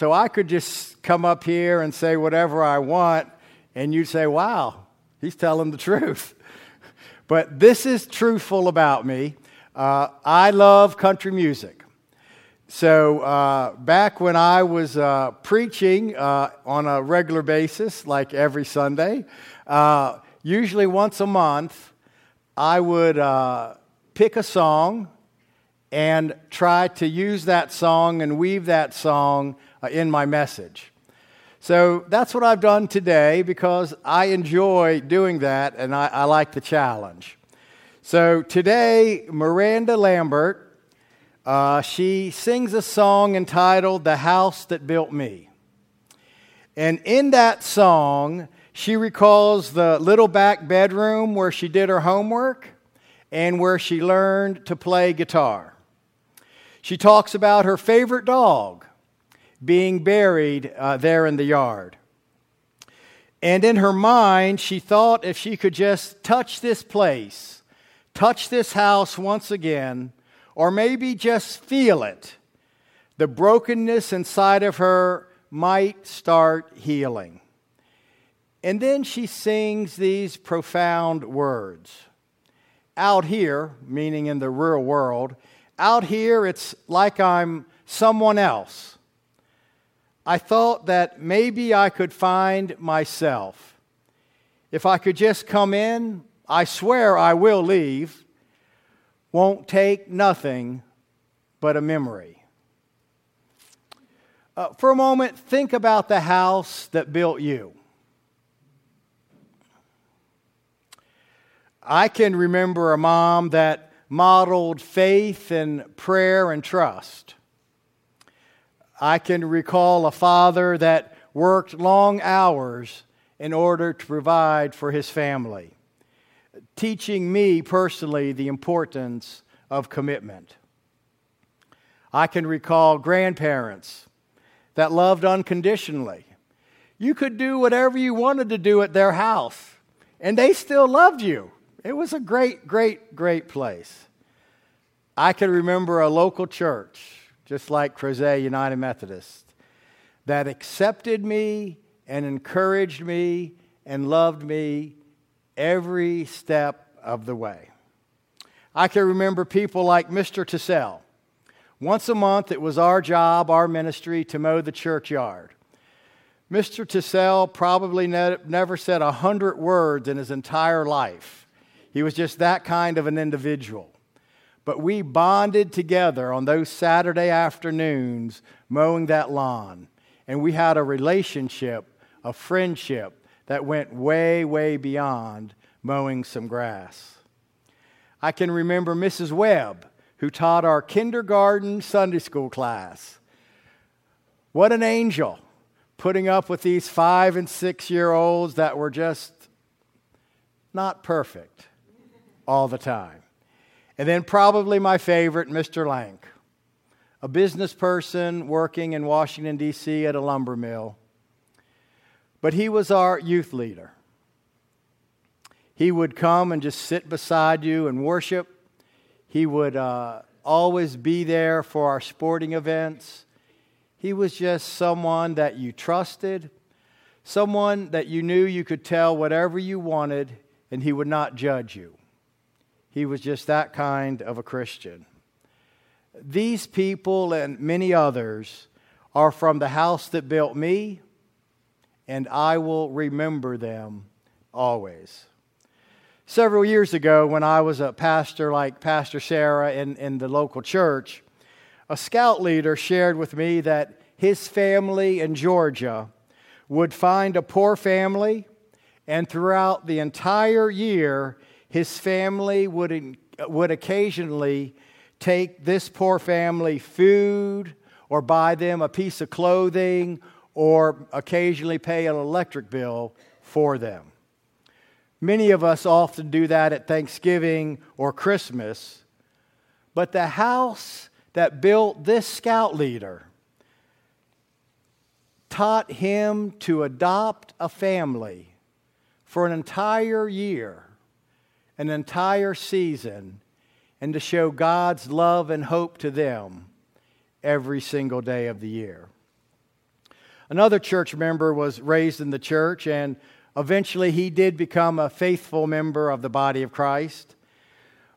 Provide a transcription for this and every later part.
So, I could just come up here and say whatever I want, and you'd say, wow, he's telling the truth. But this is truthful about me. Uh, I love country music. So, uh, back when I was uh, preaching uh, on a regular basis, like every Sunday, uh, usually once a month, I would uh, pick a song and try to use that song and weave that song in my message. So that's what I've done today because I enjoy doing that and I, I like the challenge. So today, Miranda Lambert, uh, she sings a song entitled The House That Built Me. And in that song, she recalls the little back bedroom where she did her homework and where she learned to play guitar. She talks about her favorite dog being buried uh, there in the yard. And in her mind, she thought if she could just touch this place, touch this house once again, or maybe just feel it, the brokenness inside of her might start healing. And then she sings these profound words. Out here, meaning in the real world, out here, it's like I'm someone else. I thought that maybe I could find myself. If I could just come in, I swear I will leave, won't take nothing but a memory. Uh, for a moment, think about the house that built you. I can remember a mom that modeled faith and prayer and trust. I can recall a father that worked long hours in order to provide for his family, teaching me personally the importance of commitment. I can recall grandparents that loved unconditionally. You could do whatever you wanted to do at their house, and they still loved you. It was a great, great, great place. I can remember a local church, just like Crozet United Methodist, that accepted me and encouraged me and loved me every step of the way. I can remember people like Mr. Tassell. Once a month, it was our job, our ministry, to mow the churchyard. Mr. Tassell probably ne- never said a hundred words in his entire life. He was just that kind of an individual. But we bonded together on those Saturday afternoons mowing that lawn. And we had a relationship, a friendship that went way, way beyond mowing some grass. I can remember Mrs. Webb, who taught our kindergarten Sunday school class. What an angel, putting up with these five and six year olds that were just not perfect all the time. And then, probably my favorite, Mr. Lank, a business person working in Washington, D.C. at a lumber mill. But he was our youth leader. He would come and just sit beside you and worship. He would uh, always be there for our sporting events. He was just someone that you trusted, someone that you knew you could tell whatever you wanted, and he would not judge you. He was just that kind of a Christian. These people and many others are from the house that built me, and I will remember them always. Several years ago, when I was a pastor like Pastor Sarah in, in the local church, a scout leader shared with me that his family in Georgia would find a poor family, and throughout the entire year, his family would, would occasionally take this poor family food or buy them a piece of clothing or occasionally pay an electric bill for them. Many of us often do that at Thanksgiving or Christmas, but the house that built this scout leader taught him to adopt a family for an entire year, an entire season, and to show God's love and hope to them every single day of the year. Another church member was raised in the church, and eventually he did become a faithful member of the body of Christ.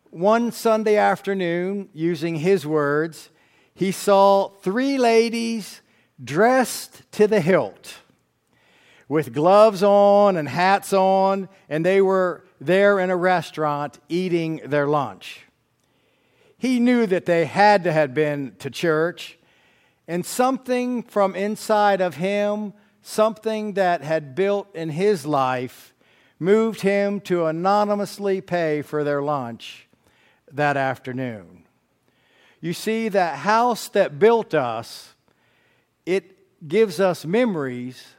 One Sunday afternoon, using his words, he saw three ladies dressed to the hilt with gloves on and hats on, and they were there in a restaurant eating their lunch. He knew that they had to have been to church, and something from inside of him, something that had built in his life, moved him to anonymously pay for their lunch that afternoon. You see, that house that built us it gives us memories,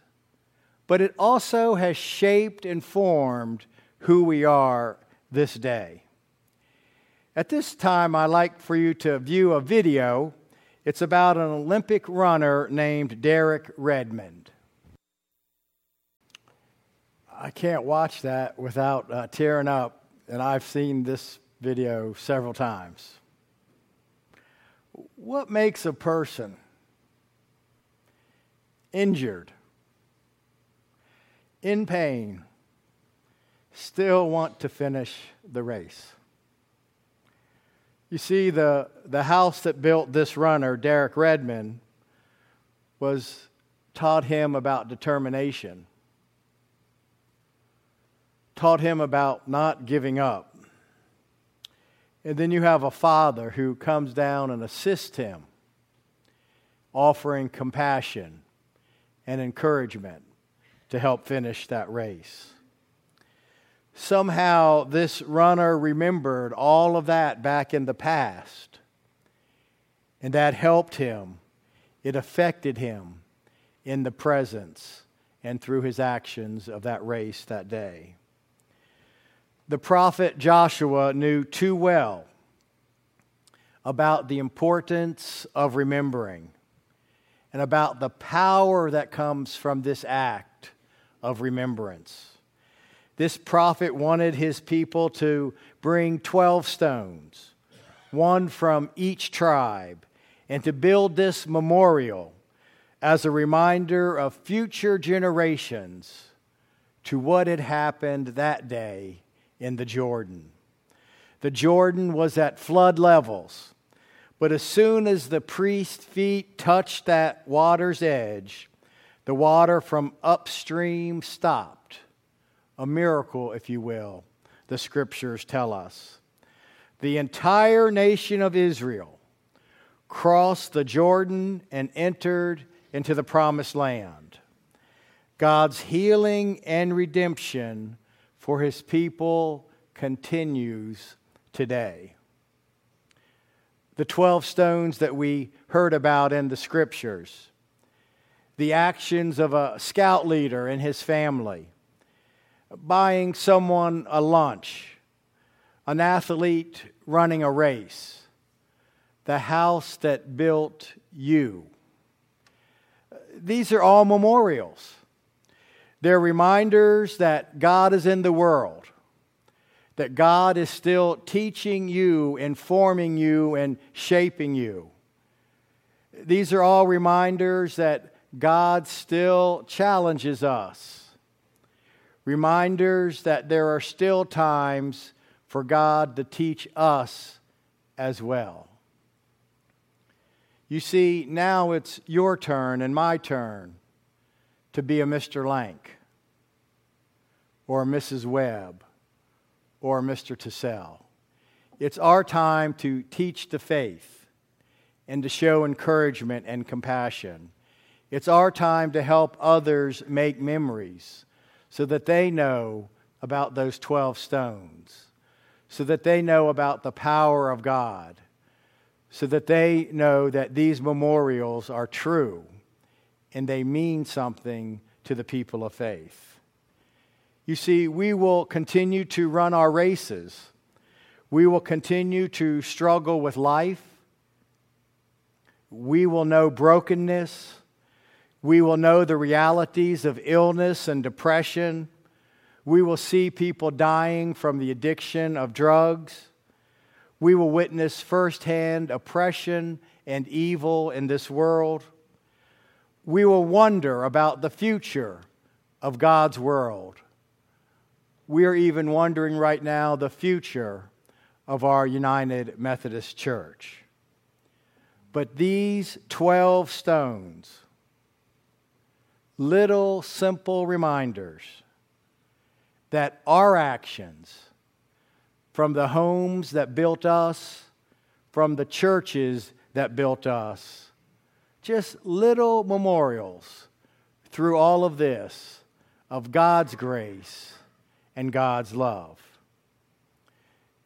but it also has shaped and formed who we are this day. At this time, I'd like for you to view a video. It's about an Olympic runner named Derek Redmond. I can't watch that without uh, tearing up, and I've seen this video several times. What makes a person injured, in pain, still want to finish the race. You see, the, the house that built this runner, Derek Redmond, was taught him about determination, taught him about not giving up. And then you have a father who comes down and assists him, offering compassion and encouragement to help finish that race. Somehow, this runner remembered all of that back in the past, and that helped him. It affected him in the presence and through his actions of that race that day. The prophet Joshua knew too well about the importance of remembering and about the power that comes from this act of remembrance. This prophet wanted his people to bring 12 stones, one from each tribe, and to build this memorial as a reminder of future generations to what had happened that day in the Jordan. The Jordan was at flood levels but as soon as the priest's feet touched that water's edge, the water from upstream stopped. A miracle, if you will, the scriptures tell us. The entire nation of Israel crossed the Jordan and entered into the promised land. God's healing and redemption for his people continues today the 12 stones that we heard about in the scriptures, the actions of a scout leader and his family, buying someone a lunch, an athlete running a race, the house that built you. These are all memorials. They're reminders that God is in the world that God is still teaching you, informing you, and shaping you. These are all reminders that God still challenges us. Reminders that there are still times for God to teach us as well. You see, now it's your turn and my turn to be a Mr. Lank or a Mrs. Webb or a Mr. Tassell. It's our time to teach the faith and to show encouragement and compassion. It's our time to help others make memories so that they know about those 12 stones, so that they know about the power of God, so that they know that these memorials are true and they mean something to the people of faith. You see, we will continue to run our races. We will continue to struggle with life. We will know brokenness. We will know the realities of illness and depression. We will see people dying from the addiction of drugs. We will witness firsthand oppression and evil in this world. We will wonder about the future of God's world. We are even wondering right now the future of our United Methodist Church. But these 12 stones, little simple reminders that our actions, from the homes that built us, from the churches that built us, just little memorials through all of this of God's grace and God's love.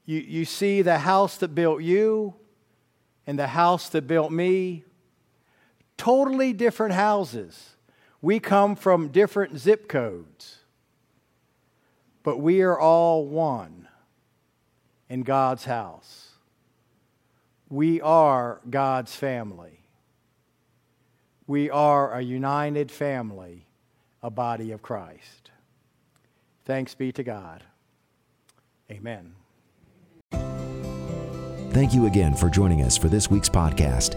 You, you see the house that built you and the house that built me, totally different houses. We come from different zip codes, but we are all one in God's house. We are God's family. We are a united family, a body of Christ. Thanks be to God. Amen. Thank you again for joining us for this week's podcast.